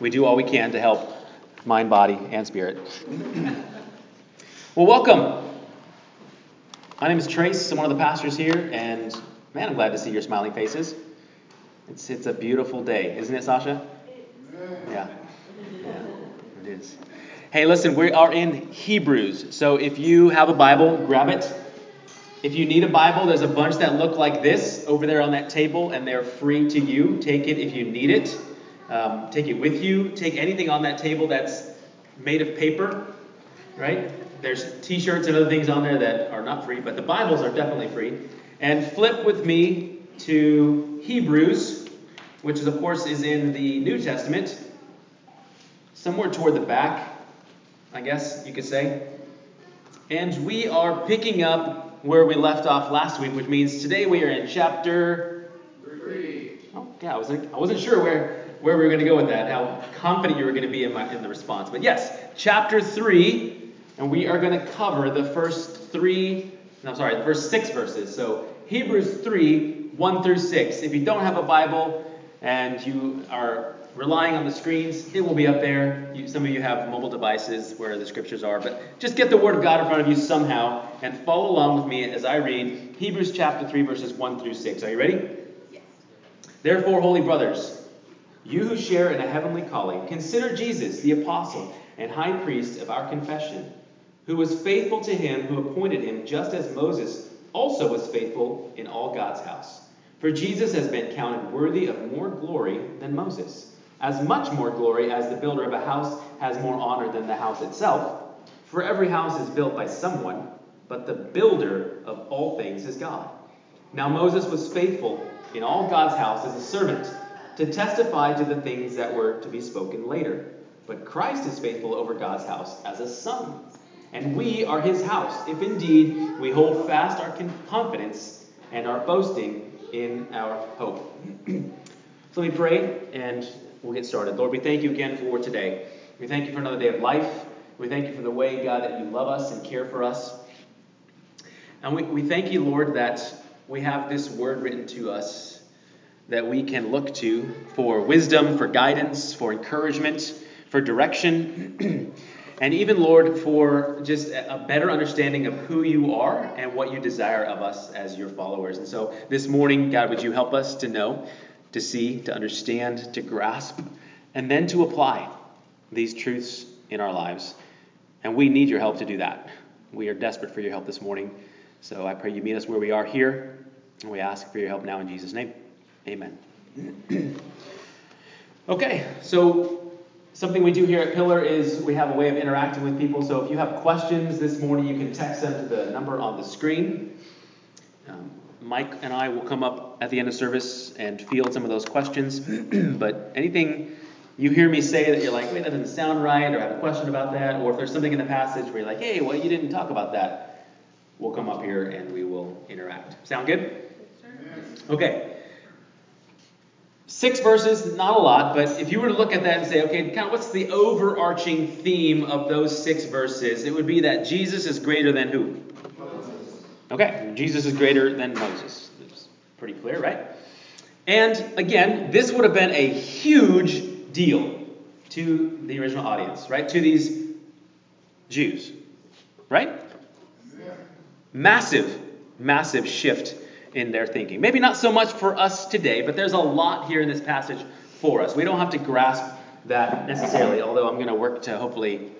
we do all we can to help mind, body, and spirit. well, welcome. My name is Trace. I'm one of the pastors here, and man, I'm glad to see your smiling faces. It's, it's a beautiful day, isn't it, Sasha? Yeah. Yeah, it is. Hey, listen, we are in Hebrews. So if you have a Bible, grab it. If you need a Bible, there's a bunch that look like this over there on that table, and they're free to you. Take it if you need it. Um, take it with you. Take anything on that table that's made of paper, right? There's T-shirts and other things on there that are not free, but the Bibles are definitely free. And flip with me to Hebrews, which is, of course is in the New Testament, somewhere toward the back, I guess you could say. And we are picking up where we left off last week, which means today we are in chapter three. Oh, yeah, I wasn't I wasn't sure where where we were going to go with that, how confident you were going to be in my in the response. But yes, chapter three and we are going to cover the first three, no, sorry, the first six verses. So Hebrews 3, 1 through 6. If you don't have a Bible and you are relying on the screens, it will be up there. You, some of you have mobile devices where the scriptures are, but just get the Word of God in front of you somehow and follow along with me as I read Hebrews chapter 3, verses 1 through 6. Are you ready? Yes. Therefore, holy brothers, you who share in a heavenly calling, consider Jesus, the apostle and high priest of our confession who was faithful to him who appointed him, just as Moses also was faithful in all God's house. For Jesus has been counted worthy of more glory than Moses, as much more glory as the builder of a house has more honor than the house itself. For every house is built by someone, but the builder of all things is God. Now Moses was faithful in all God's house as a servant to testify to the things that were to be spoken later. But Christ is faithful over God's house as a son and we are his house, if indeed we hold fast our confidence and our boasting in our hope. so let me pray and we'll get started. Lord, we thank you again for today. We thank you for another day of life. We thank you for the way, God, that you love us and care for us. And we, we thank you, Lord, that we have this word written to us that we can look to for wisdom, for guidance, for encouragement, for direction. And even, Lord, for just a better understanding of who you are and what you desire of us as your followers. And so this morning, God, would you help us to know, to see, to understand, to grasp, and then to apply these truths in our lives. And we need your help to do that. We are desperate for your help this morning. So I pray you meet us where we are here. And we ask for your help now in Jesus' name. Amen. okay, so Something we do here at Pillar is we have a way of interacting with people. So if you have questions this morning, you can text them to the number on the screen. Um, Mike and I will come up at the end of service and field some of those questions. but anything you hear me say that you're like, wait, that doesn't sound right, or have a question about that, or if there's something in the passage where you're like, hey, well, you didn't talk about that, we'll come up here and we will interact. Sound good? Okay. Six verses, not a lot, but if you were to look at that and say, okay, kind of what's the overarching theme of those six verses? It would be that Jesus is greater than who? Moses. Okay, Jesus is greater than Moses. It's pretty clear, right? And again, this would have been a huge deal to the original audience, right? To these Jews, right? Yeah. Massive, massive shift in their thinking. Maybe not so much for us today, but there's a lot here in this passage for us. We don't have to grasp that necessarily, although I'm going to work to hopefully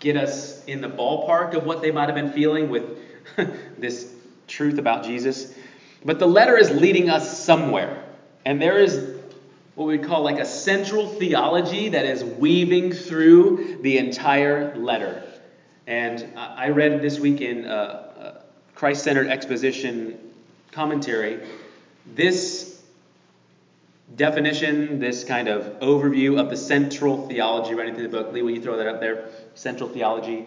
get us in the ballpark of what they might have been feeling with this truth about Jesus. But the letter is leading us somewhere. And there is what we call like a central theology that is weaving through the entire letter. And I read this week in uh, uh, Christ centered exposition commentary, this definition, this kind of overview of the central theology running through the book, Lee, will you throw that up there? Central theology.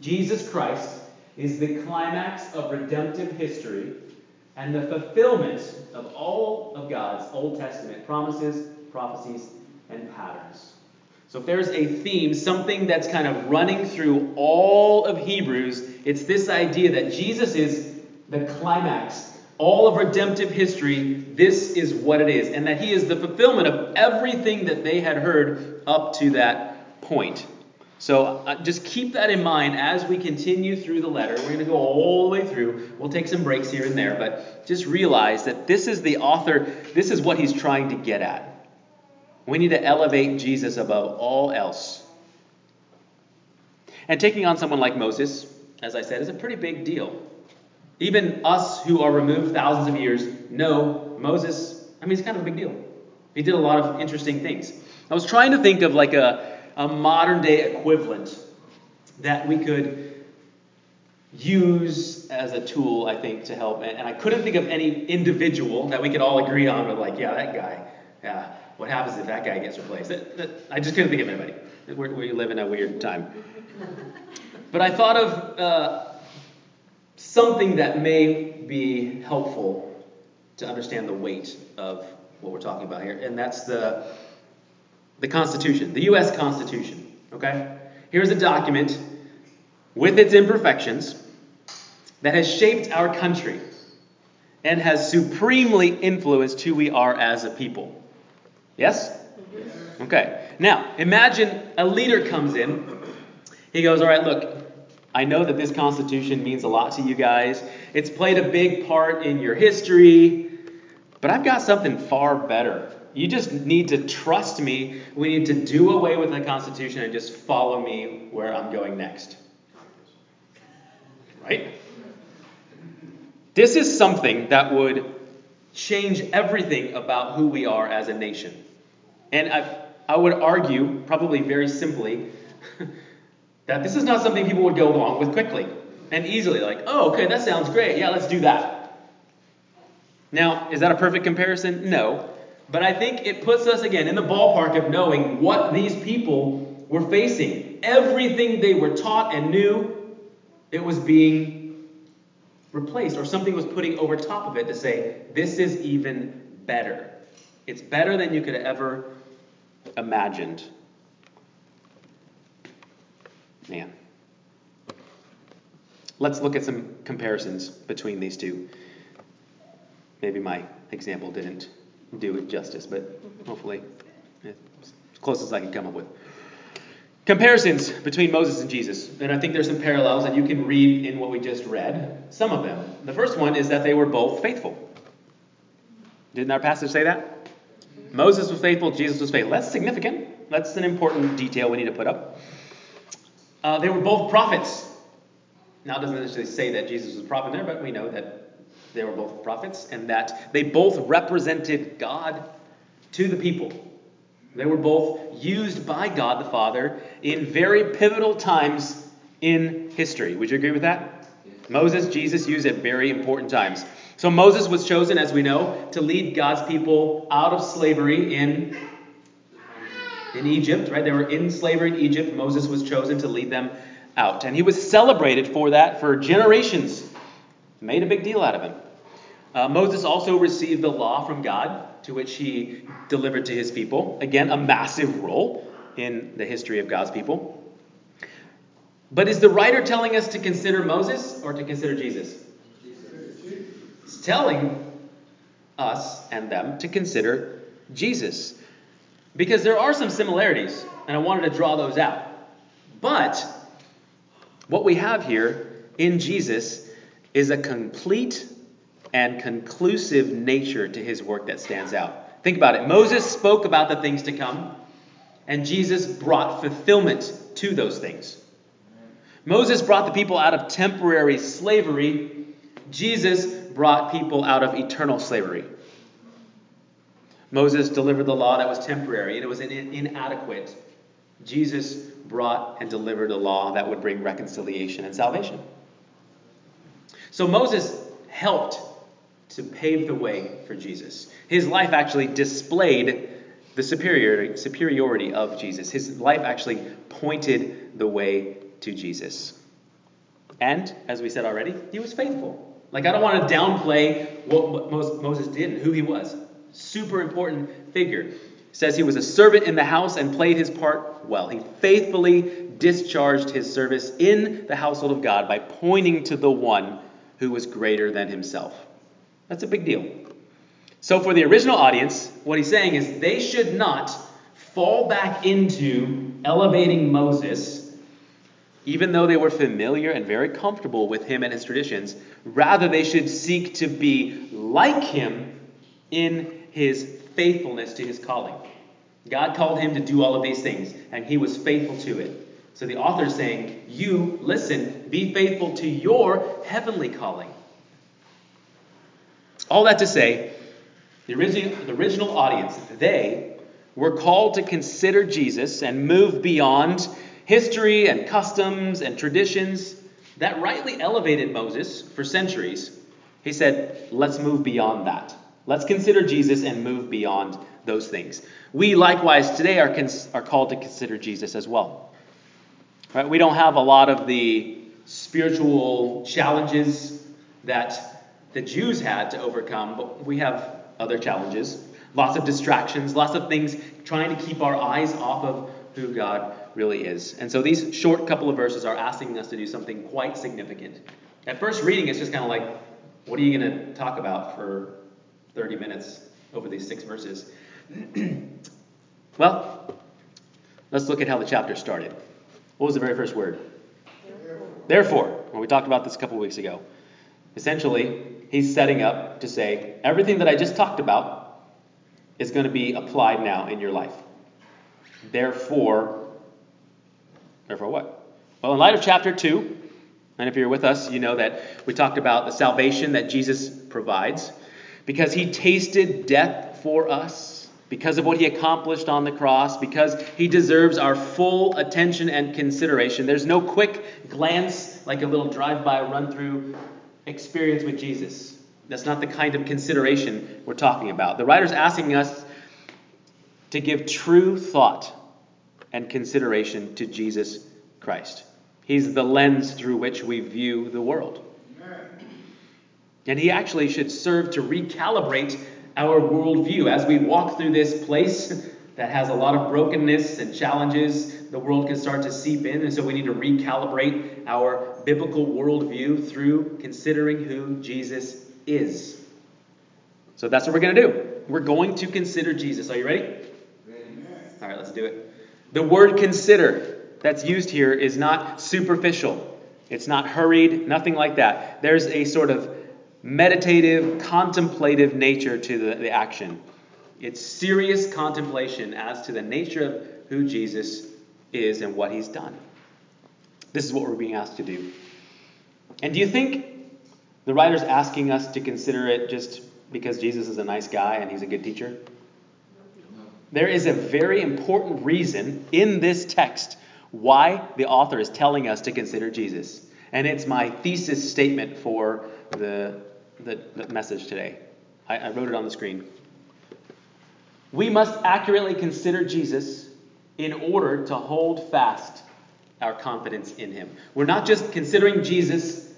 Jesus Christ is the climax of redemptive history and the fulfillment of all of God's Old Testament promises, prophecies, and patterns. So if there's a theme, something that's kind of running through all of Hebrews, it's this idea that Jesus is the climax all of redemptive history, this is what it is, and that he is the fulfillment of everything that they had heard up to that point. So uh, just keep that in mind as we continue through the letter. We're going to go all the way through. We'll take some breaks here and there, but just realize that this is the author, this is what he's trying to get at. We need to elevate Jesus above all else. And taking on someone like Moses, as I said, is a pretty big deal. Even us who are removed thousands of years know Moses, I mean, it's kind of a big deal. He did a lot of interesting things. I was trying to think of like a a modern day equivalent that we could use as a tool, I think, to help. And I couldn't think of any individual that we could all agree on, but like, yeah, that guy. Yeah, what happens if that guy gets replaced? That, that, I just couldn't think of anybody. We live in a weird time. But I thought of uh, something that may be helpful to understand the weight of what we're talking about here, and that's the the Constitution, the U.S. Constitution. Okay? Here's a document with its imperfections that has shaped our country and has supremely influenced who we are as a people. Yes? Okay. Now, imagine a leader comes in. He goes, All right, look, I know that this Constitution means a lot to you guys. It's played a big part in your history, but I've got something far better you just need to trust me. We need to do away with the Constitution and just follow me where I'm going next. Right? This is something that would change everything about who we are as a nation. And I, I would argue, probably very simply, that this is not something people would go along with quickly and easily. Like, oh, okay, that sounds great. Yeah, let's do that. Now, is that a perfect comparison? No. But I think it puts us again in the ballpark of knowing what these people were facing. Everything they were taught and knew, it was being replaced, or something was putting over top of it to say, this is even better. It's better than you could have ever imagined. Man. Let's look at some comparisons between these two. Maybe my example didn't do it justice, but mm-hmm. hopefully as close as I can come up with. Comparisons between Moses and Jesus. And I think there's some parallels, that you can read in what we just read some of them. The first one is that they were both faithful. Didn't our passage say that? Mm-hmm. Moses was faithful, Jesus was faithful. That's significant. That's an important detail we need to put up. Uh, they were both prophets. Now, it doesn't necessarily say that Jesus was a prophet there, but we know that they were both prophets, and that they both represented God to the people. They were both used by God the Father in very pivotal times in history. Would you agree with that? Moses, Jesus used at very important times. So Moses was chosen, as we know, to lead God's people out of slavery in, in Egypt, right? They were in slavery in Egypt. Moses was chosen to lead them out. And he was celebrated for that for generations. Made a big deal out of him. Uh, Moses also received the law from God, to which he delivered to his people. Again, a massive role in the history of God's people. But is the writer telling us to consider Moses or to consider Jesus? He's telling us and them to consider Jesus. Because there are some similarities, and I wanted to draw those out. But what we have here in Jesus is a complete and conclusive nature to his work that stands out. Think about it. Moses spoke about the things to come, and Jesus brought fulfillment to those things. Moses brought the people out of temporary slavery. Jesus brought people out of eternal slavery. Moses delivered the law that was temporary and it was inadequate. Jesus brought and delivered a law that would bring reconciliation and salvation. So Moses helped to pave the way for Jesus. His life actually displayed the superiority, superiority of Jesus. His life actually pointed the way to Jesus. And, as we said already, he was faithful. Like, I don't want to downplay what Moses did and who he was. Super important figure. says he was a servant in the house and played his part well. He faithfully discharged his service in the household of God by pointing to the one who was greater than himself. That's a big deal. So, for the original audience, what he's saying is they should not fall back into elevating Moses, even though they were familiar and very comfortable with him and his traditions. Rather, they should seek to be like him in his faithfulness to his calling. God called him to do all of these things, and he was faithful to it. So the author is saying, You, listen, be faithful to your heavenly calling. All that to say, the original, the original audience, they were called to consider Jesus and move beyond history and customs and traditions that rightly elevated Moses for centuries. He said, Let's move beyond that. Let's consider Jesus and move beyond those things. We likewise today are, cons- are called to consider Jesus as well. Right? We don't have a lot of the spiritual challenges that the Jews had to overcome, but we have other challenges. Lots of distractions, lots of things trying to keep our eyes off of who God really is. And so these short couple of verses are asking us to do something quite significant. At first reading, it's just kind of like, what are you going to talk about for 30 minutes over these six verses? well, let's look at how the chapter started. What was the very first word? Therefore. Therefore. Well, we talked about this a couple weeks ago. Essentially, he's setting up to say everything that I just talked about is going to be applied now in your life. Therefore, therefore what? Well, in light of chapter 2, and if you're with us, you know that we talked about the salvation that Jesus provides because he tasted death for us, because of what he accomplished on the cross, because he deserves our full attention and consideration. There's no quick glance, like a little drive by, run through experience with Jesus. That's not the kind of consideration we're talking about. The writer's asking us to give true thought and consideration to Jesus Christ. He's the lens through which we view the world. And he actually should serve to recalibrate our worldview as we walk through this place that has a lot of brokenness and challenges. The world can start to seep in, and so we need to recalibrate our biblical worldview through considering who Jesus is. So that's what we're going to do. We're going to consider Jesus. Are you ready? All right, let's do it. The word consider that's used here is not superficial. It's not hurried, nothing like that. There's a sort of meditative, contemplative nature to the, the action. It's serious contemplation as to the nature of who Jesus is and what he's done. This is what we're being asked to do. And do you think the writer's asking us to consider it just because Jesus is a nice guy and he's a good teacher? There is a very important reason in this text why the author is telling us to consider Jesus. And it's my thesis statement for the the, the message today. I, I wrote it on the screen. We must accurately consider Jesus in order to hold fast our confidence in him. We're not just considering Jesus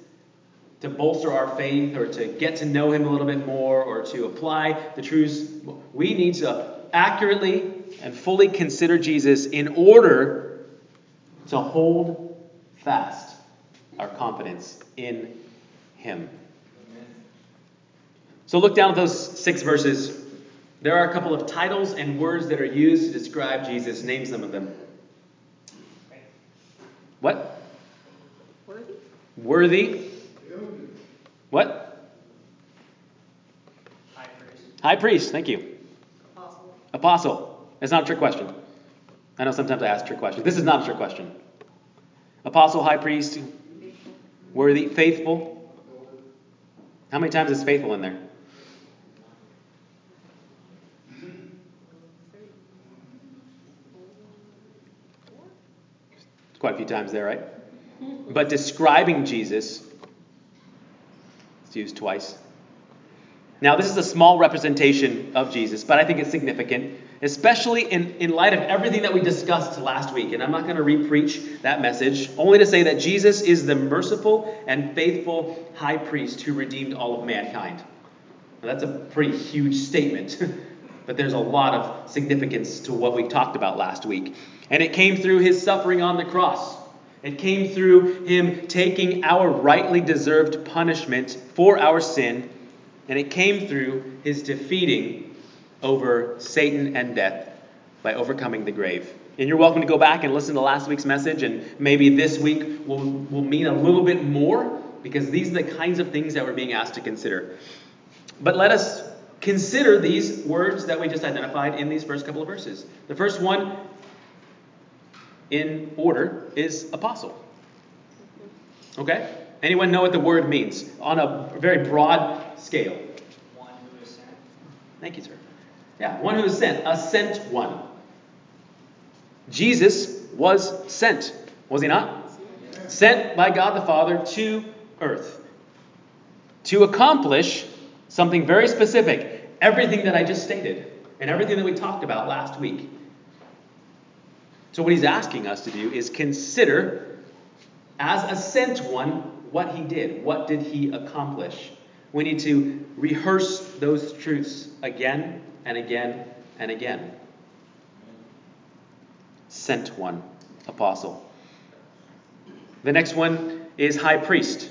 to bolster our faith or to get to know him a little bit more or to apply the truths. We need to accurately and fully consider Jesus in order to hold fast our confidence in him. So look down at those six verses. There are a couple of titles and words that are used to describe Jesus. Name some of them. What? Worthy. Worthy. What? High priest. High priest. Thank you. Apostle. Apostle. That's not a trick question. I know sometimes I ask trick questions. This is not a trick question. Apostle, high priest, worthy, faithful. How many times is faithful in there? Quite a few times there, right? But describing Jesus, it's used twice. Now, this is a small representation of Jesus, but I think it's significant, especially in, in light of everything that we discussed last week. And I'm not going to repreach that message, only to say that Jesus is the merciful and faithful high priest who redeemed all of mankind. Now, that's a pretty huge statement, but there's a lot of significance to what we talked about last week. And it came through his suffering on the cross. It came through him taking our rightly deserved punishment for our sin and it came through his defeating over Satan and death by overcoming the grave. And you're welcome to go back and listen to last week's message, and maybe this week will, will mean a little bit more because these are the kinds of things that we're being asked to consider. But let us consider these words that we just identified in these first couple of verses. The first one in order is apostle. Okay? Anyone know what the word means on a very broad scale? One who is sent. Thank you, sir. Yeah, one who is sent, a sent one. Jesus was sent, was he not? Sent by God the Father to earth to accomplish something very specific. Everything that I just stated and everything that we talked about last week. So, what he's asking us to do is consider, as a sent one, what he did. What did he accomplish? We need to rehearse those truths again and again and again. Sent one, apostle. The next one is high priest.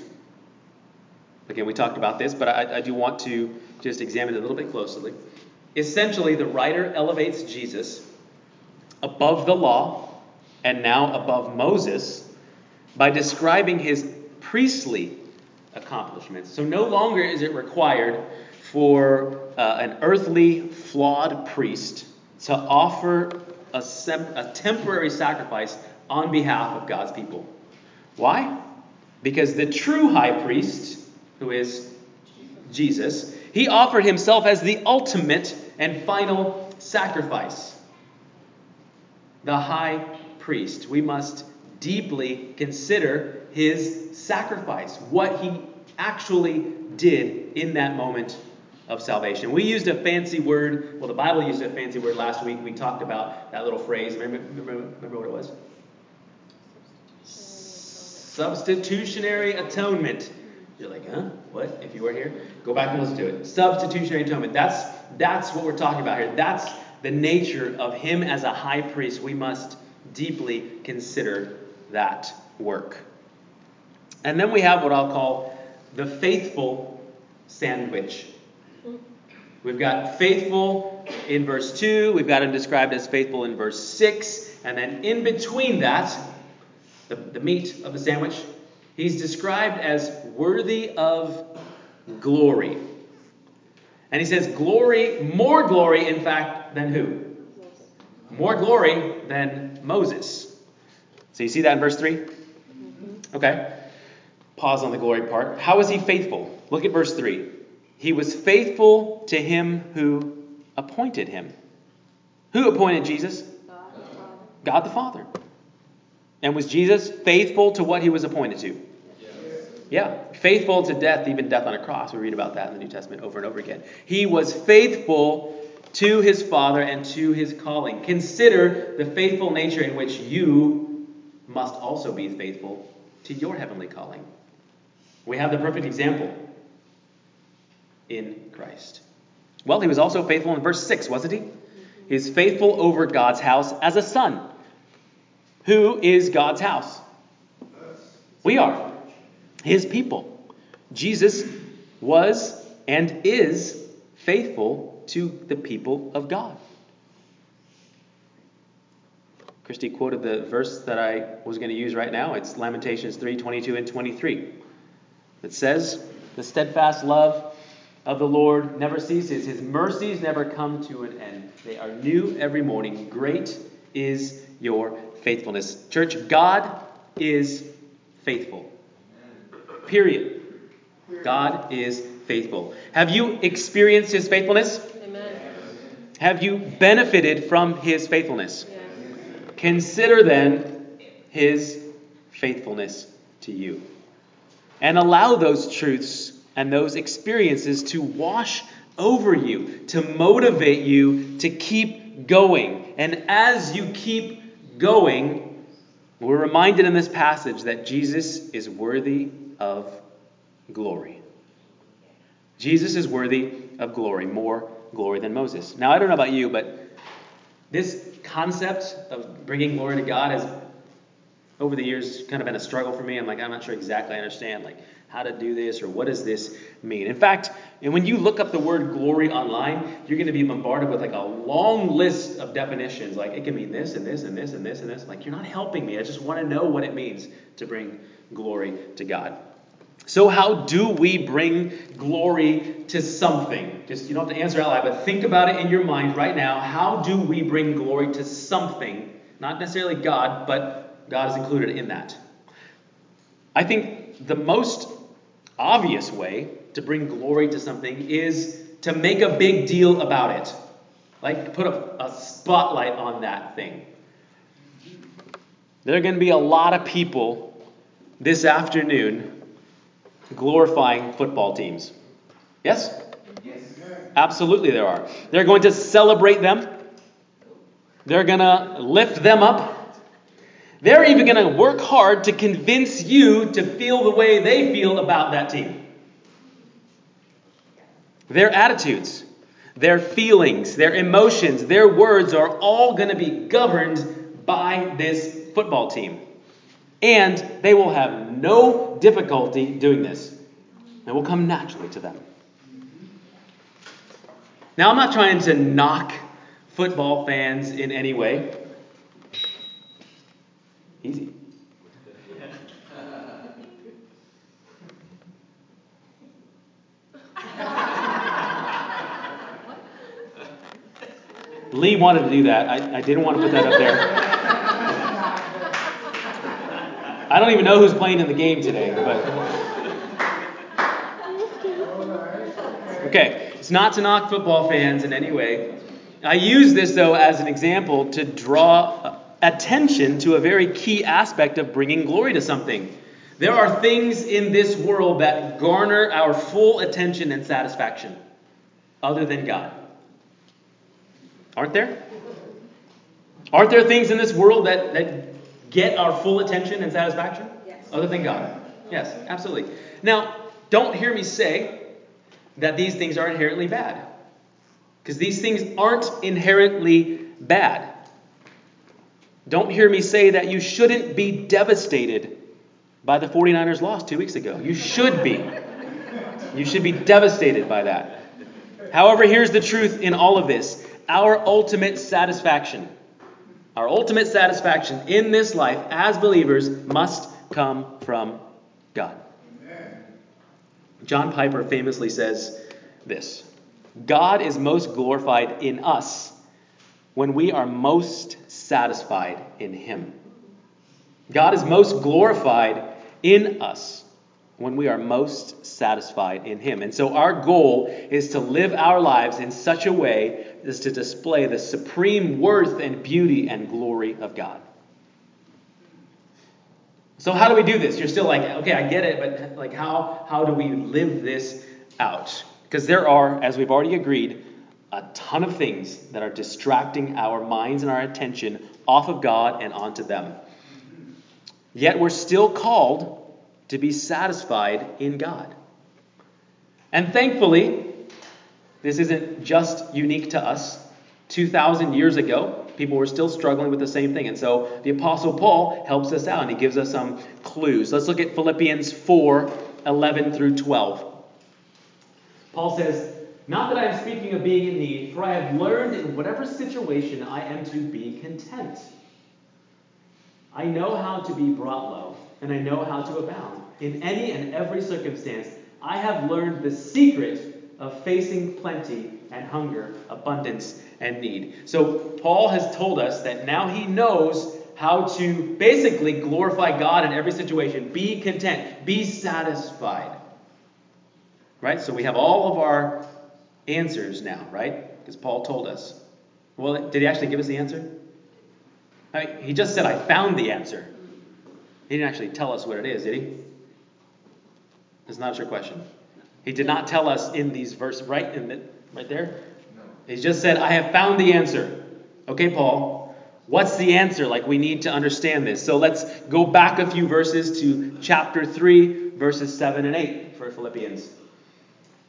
Again, we talked about this, but I, I do want to just examine it a little bit closely. Essentially, the writer elevates Jesus above the law and now above Moses by describing his priestly accomplishments. So no longer is it required for uh, an earthly, flawed priest to offer a, sem- a temporary sacrifice on behalf of God's people. Why? Because the true high priest, who is Jesus, he offered himself as the ultimate and final sacrifice. The high priest. We must deeply consider his sacrifice, what he actually did in that moment of salvation. We used a fancy word, well, the Bible used a fancy word last week. We talked about that little phrase. Remember, remember, remember what it was? Substitutionary atonement. You're like, huh? What? If you were here, go back and listen to it. Substitutionary atonement. That's that's what we're talking about here. That's the nature of him as a high priest. We must deeply consider that work. And then we have what I'll call the faithful sandwich. We've got faithful in verse 2, we've got him described as faithful in verse 6, and then in between that, the, the meat of the sandwich, he's described as worthy of glory. And he says, glory, more glory, in fact, than who? More glory than Moses. So you see that in verse 3? Mm-hmm. Okay. Pause on the glory part. How was he faithful? Look at verse 3. He was faithful to him who appointed him. Who appointed Jesus? God the Father. God the Father. And was Jesus faithful to what he was appointed to? Yeah, faithful to death, even death on a cross. We read about that in the New Testament over and over again. He was faithful to his Father and to his calling. Consider the faithful nature in which you must also be faithful to your heavenly calling. We have the perfect example in Christ. Well, he was also faithful in verse 6, wasn't he? Mm-hmm. He's faithful over God's house as a son. Who is God's house? We are his people. Jesus was and is faithful to the people of God. Christy quoted the verse that I was going to use right now. It's Lamentations 3 22 and 23. It says, The steadfast love of the Lord never ceases, His mercies never come to an end. They are new every morning. Great is your faithfulness. Church, God is faithful. Period. God is faithful. Have you experienced His faithfulness? Have you benefited from His faithfulness? Yes. Consider then his faithfulness to you. And allow those truths and those experiences to wash over you, to motivate you to keep going. And as you keep going, we're reminded in this passage that Jesus is worthy of glory. Jesus is worthy of glory, more glory than Moses. Now, I don't know about you, but this concept of bringing glory to God has, over the years, kind of been a struggle for me. I'm like, I'm not sure exactly I understand. Like, how to do this or what does this mean. In fact, and when you look up the word glory online, you're going to be bombarded with like a long list of definitions. Like it can mean this and this and this and this and this. Like you're not helping me. I just want to know what it means to bring glory to God. So, how do we bring glory to something? Just you don't have to answer out loud, but think about it in your mind right now. How do we bring glory to something? Not necessarily God, but God is included in that. I think the most obvious way to bring glory to something is to make a big deal about it. Like put a, a spotlight on that thing. There are going to be a lot of people this afternoon glorifying football teams. Yes? Yes. Absolutely, there are. They're going to celebrate them, they're going to lift them up. They're even going to work hard to convince you to feel the way they feel about that team. Their attitudes, their feelings, their emotions, their words are all going to be governed by this football team. And they will have no difficulty doing this. It will come naturally to them. Now, I'm not trying to knock football fans in any way. Easy. Lee wanted to do that. I, I didn't want to put that up there. I don't even know who's playing in the game today, but. Okay, it's not to knock football fans in any way. I use this, though, as an example to draw attention to a very key aspect of bringing glory to something. There are things in this world that garner our full attention and satisfaction, other than God. Aren't there? Aren't there things in this world that, that get our full attention and satisfaction? Yes. Other than God? Yes, absolutely. Now, don't hear me say that these things are inherently bad. Because these things aren't inherently bad. Don't hear me say that you shouldn't be devastated by the 49ers loss two weeks ago. You should be. You should be devastated by that. However, here's the truth in all of this our ultimate satisfaction, our ultimate satisfaction in this life as believers must come from God. John Piper famously says this God is most glorified in us when we are most satisfied in Him. God is most glorified in us when we are most satisfied in Him. And so our goal is to live our lives in such a way as to display the supreme worth and beauty and glory of God. So how do we do this? You're still like, okay, I get it, but like how how do we live this out? Because there are, as we've already agreed, a ton of things that are distracting our minds and our attention off of God and onto them. Yet we're still called to be satisfied in God. And thankfully, this isn't just unique to us. 2,000 years ago, people were still struggling with the same thing. And so the Apostle Paul helps us out and he gives us some clues. Let's look at Philippians 4 11 through 12. Paul says, Not that I am speaking of being in need, for I have learned in whatever situation I am to be content. I know how to be brought low, and I know how to abound. In any and every circumstance, I have learned the secret of facing plenty and hunger, abundance and need. So, Paul has told us that now he knows how to basically glorify God in every situation. Be content, be satisfied. Right? So, we have all of our answers now, right? Because Paul told us. Well, did he actually give us the answer? I mean, he just said, I found the answer. He didn't actually tell us what it is, did he? That's not your question. He did not tell us in these verses, right in the, right there. No. He just said, "I have found the answer." Okay, Paul. What's the answer? Like we need to understand this. So let's go back a few verses to chapter 3, verses 7 and 8 for Philippians.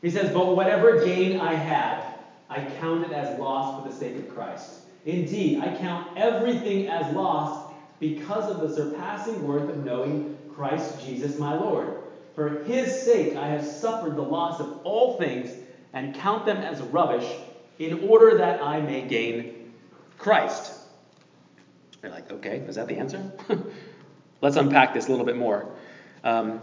He says, "But whatever gain I had, I count it as loss for the sake of Christ. Indeed, I count everything as loss because of the surpassing worth of knowing Christ Jesus my Lord." For his sake I have suffered the loss of all things and count them as rubbish in order that I may gain Christ. They're like, okay, is that the answer? Let's unpack this a little bit more. Um,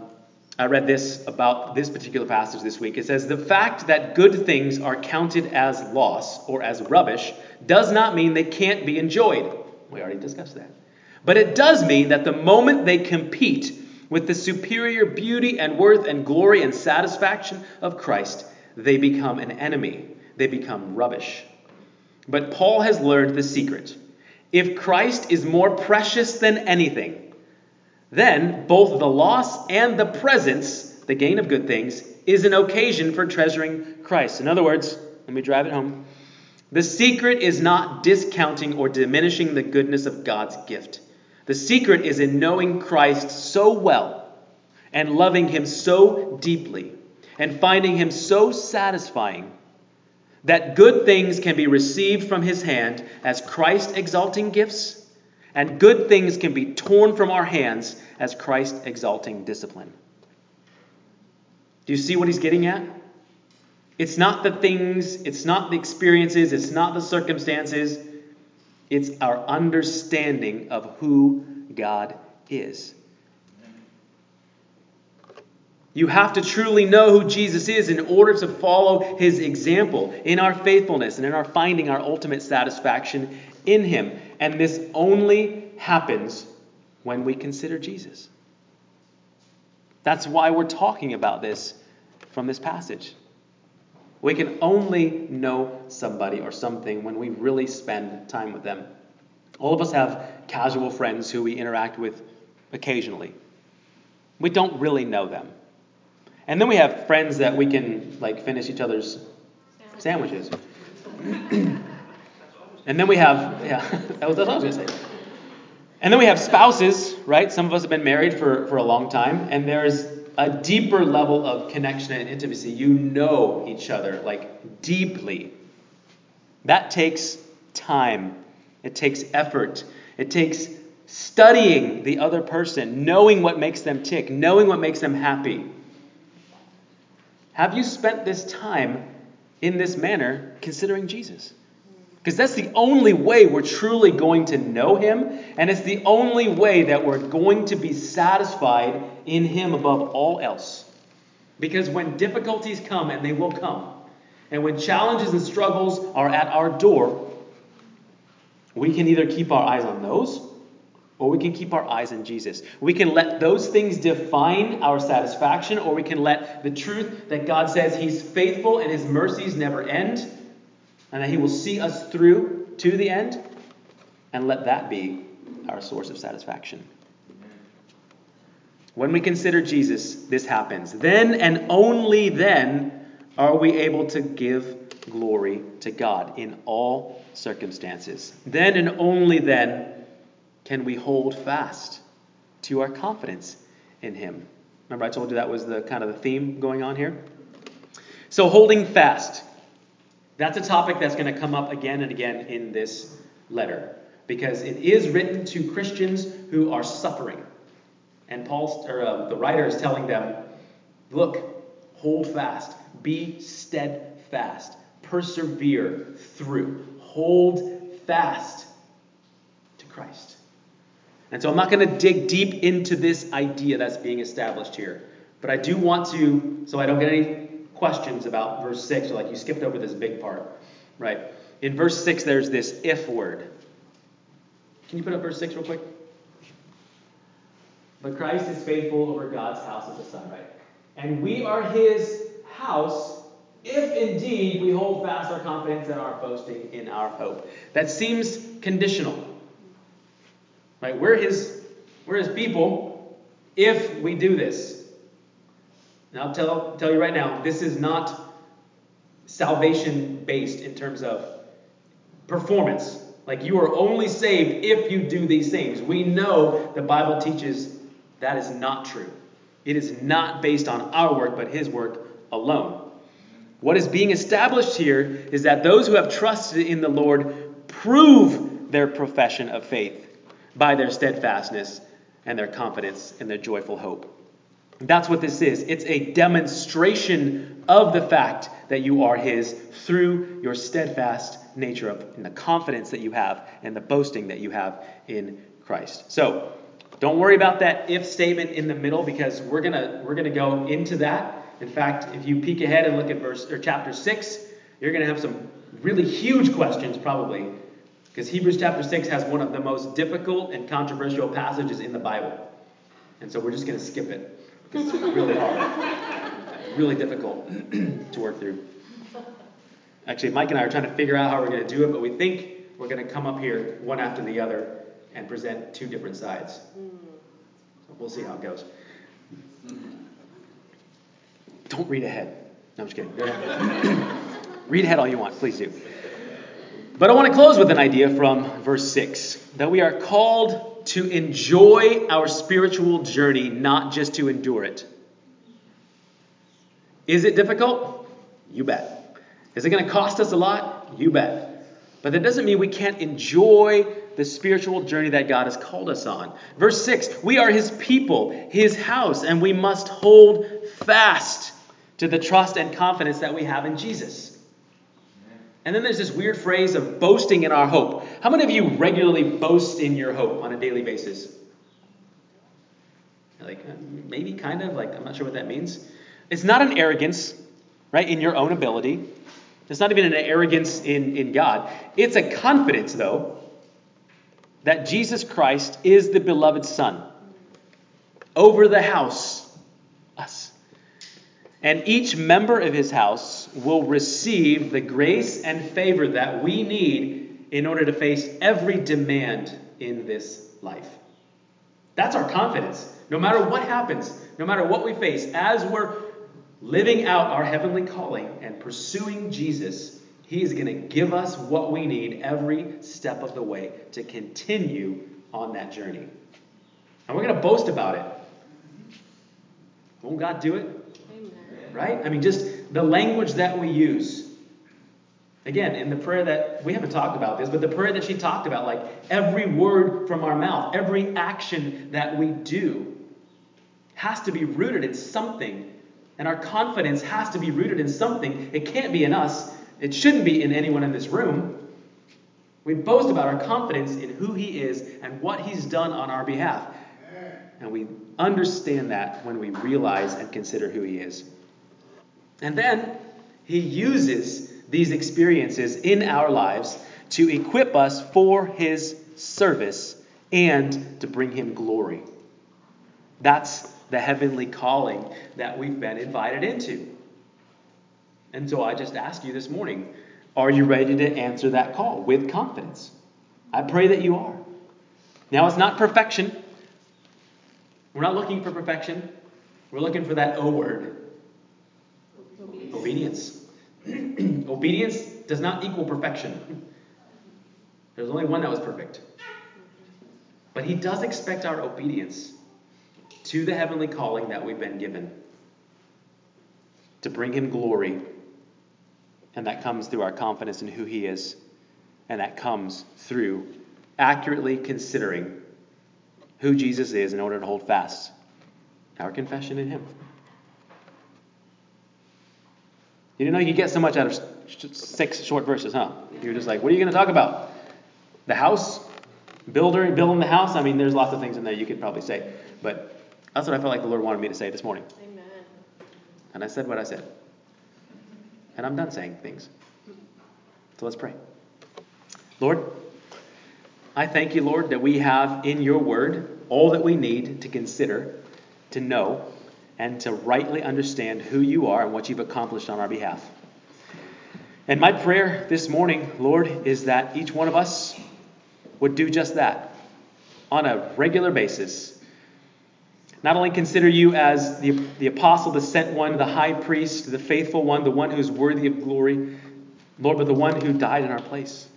I read this about this particular passage this week. It says, The fact that good things are counted as loss or as rubbish does not mean they can't be enjoyed. We already discussed that. But it does mean that the moment they compete with the superior beauty and worth and glory and satisfaction of Christ, they become an enemy. They become rubbish. But Paul has learned the secret. If Christ is more precious than anything, then both the loss and the presence, the gain of good things, is an occasion for treasuring Christ. In other words, let me drive it home. The secret is not discounting or diminishing the goodness of God's gift. The secret is in knowing Christ so well and loving him so deeply and finding him so satisfying that good things can be received from his hand as Christ exalting gifts, and good things can be torn from our hands as Christ exalting discipline. Do you see what he's getting at? It's not the things, it's not the experiences, it's not the circumstances, it's our understanding of who God is. You have to truly know who Jesus is in order to follow his example in our faithfulness and in our finding our ultimate satisfaction in him. And this only happens when we consider Jesus. That's why we're talking about this from this passage. We can only know somebody or something when we really spend time with them. All of us have casual friends who we interact with occasionally. We don't really know them. And then we have friends that we can like finish each other's sandwiches. and then we have yeah, that was what I was gonna say. And then we have spouses, right? Some of us have been married for, for a long time, and there's a deeper level of connection and intimacy. You know each other like deeply. That takes time. It takes effort. It takes studying the other person, knowing what makes them tick, knowing what makes them happy. Have you spent this time in this manner considering Jesus? Because that's the only way we're truly going to know Him, and it's the only way that we're going to be satisfied in Him above all else. Because when difficulties come, and they will come, and when challenges and struggles are at our door, we can either keep our eyes on those or we can keep our eyes on Jesus. We can let those things define our satisfaction, or we can let the truth that God says He's faithful and His mercies never end, and that He will see us through to the end, and let that be our source of satisfaction. When we consider Jesus, this happens. Then and only then are we able to give glory to God in all circumstances. Then and only then can we hold fast to our confidence in Him? Remember, I told you that was the kind of the theme going on here? So, holding fast. That's a topic that's going to come up again and again in this letter because it is written to Christians who are suffering. And Paul, or uh, the writer, is telling them, look, hold fast, be steadfast, persevere through, hold fast to Christ. And so I'm not going to dig deep into this idea that's being established here. But I do want to, so I don't get any questions about verse 6, or like you skipped over this big part, right? In verse 6, there's this if word. Can you put up verse 6 real quick? But Christ is faithful over God's house as a son, right? And we are his house if indeed we hold fast our confidence and our boasting in our hope. That seems conditional. Right? We're his, we're his people if we do this. And I'll tell, tell you right now, this is not salvation based in terms of performance. Like you are only saved if you do these things. We know the Bible teaches that is not true. It is not based on our work, but His work alone. What is being established here is that those who have trusted in the Lord prove their profession of faith by their steadfastness and their confidence and their joyful hope. That's what this is. It's a demonstration of the fact that you are His through your steadfast nature of and the confidence that you have and the boasting that you have in Christ. So, don't worry about that if statement in the middle because we're gonna we're gonna go into that. In fact, if you peek ahead and look at verse or chapter six, you're gonna have some really huge questions probably because Hebrews chapter six has one of the most difficult and controversial passages in the Bible, and so we're just gonna skip it it's really hard, really difficult to work through. Actually, Mike and I are trying to figure out how we're going to do it, but we think we're going to come up here one after the other and present two different sides. So we'll see how it goes. Don't read ahead. No, I'm just kidding. read ahead all you want. Please do. But I want to close with an idea from verse 6 that we are called to enjoy our spiritual journey, not just to endure it. Is it difficult? You bet. Is it going to cost us a lot? You bet. But that doesn't mean we can't enjoy the spiritual journey that God has called us on. Verse 6 We are His people, His house, and we must hold fast to the trust and confidence that we have in Jesus. And then there's this weird phrase of boasting in our hope. How many of you regularly boast in your hope on a daily basis? Like, uh, maybe, kind of, like, I'm not sure what that means. It's not an arrogance, right, in your own ability. It's not even an arrogance in, in God. It's a confidence, though, that Jesus Christ is the beloved Son over the house, us. And each member of his house will receive the grace and favor that we need in order to face every demand in this life. That's our confidence. No matter what happens, no matter what we face, as we're living out our heavenly calling and pursuing Jesus, He is going to give us what we need every step of the way to continue on that journey. And we're going to boast about it. Won't God do it? Amen. Right? I mean, just the language that we use. Again, in the prayer that we haven't talked about this, but the prayer that she talked about, like every word from our mouth, every action that we do has to be rooted in something and our confidence has to be rooted in something. It can't be in us, it shouldn't be in anyone in this room. We boast about our confidence in who He is and what He's done on our behalf. And we understand that when we realize and consider who He is. And then He uses these experiences in our lives to equip us for His service and to bring Him glory. That's the heavenly calling that we've been invited into. And so I just ask you this morning are you ready to answer that call with confidence? I pray that you are. Now, it's not perfection. We're not looking for perfection. We're looking for that O word obedience. obedience does not equal perfection. There's only one that was perfect. But he does expect our obedience to the heavenly calling that we've been given to bring him glory. And that comes through our confidence in who he is. And that comes through accurately considering who Jesus is in order to hold fast our confession in him. You didn't know you could get so much out of six short verses, huh? You're just like, what are you going to talk about? The house? Builder, building the house? I mean, there's lots of things in there you could probably say. But that's what I felt like the Lord wanted me to say this morning. Amen. And I said what I said. And I'm done saying things. So let's pray. Lord, I thank you, Lord, that we have in your word all that we need to consider, to know, and to rightly understand who you are and what you've accomplished on our behalf. And my prayer this morning, Lord, is that each one of us would do just that on a regular basis not only consider you as the, the apostle, the sent one, the high priest, the faithful one, the one who is worthy of glory, Lord, but the one who died in our place.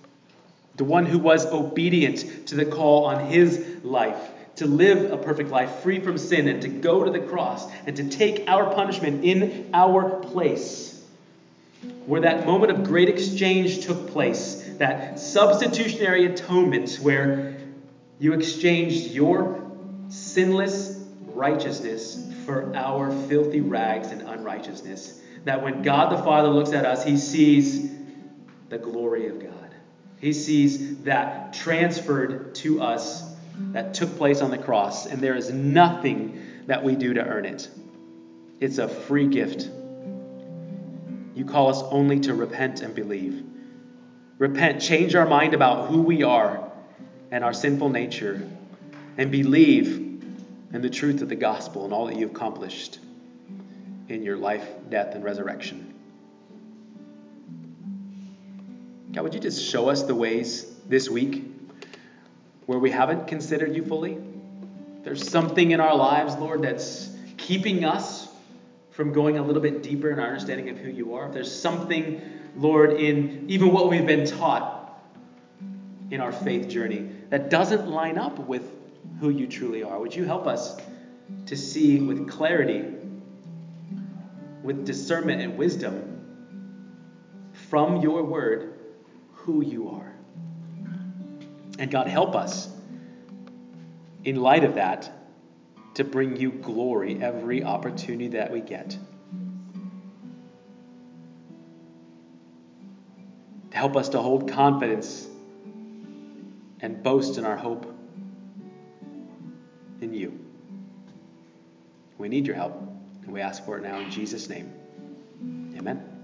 The one who was obedient to the call on his life to live a perfect life free from sin and to go to the cross and to take our punishment in our place. Where that moment of great exchange took place, that substitutionary atonement where you exchanged your sinless righteousness for our filthy rags and unrighteousness. That when God the Father looks at us, he sees the glory of God. He sees that transferred to us that took place on the cross, and there is nothing that we do to earn it. It's a free gift. You call us only to repent and believe. Repent, change our mind about who we are and our sinful nature, and believe in the truth of the gospel and all that you've accomplished in your life, death, and resurrection. God, would you just show us the ways this week where we haven't considered you fully? There's something in our lives, Lord, that's keeping us from going a little bit deeper in our understanding of who you are. There's something, Lord, in even what we've been taught in our faith journey that doesn't line up with who you truly are, would you help us to see with clarity, with discernment and wisdom from your word who you are? And God, help us in light of that to bring you glory every opportunity that we get. To help us to hold confidence and boast in our hope in you. We need your help, and we ask for it now in Jesus' name. Amen.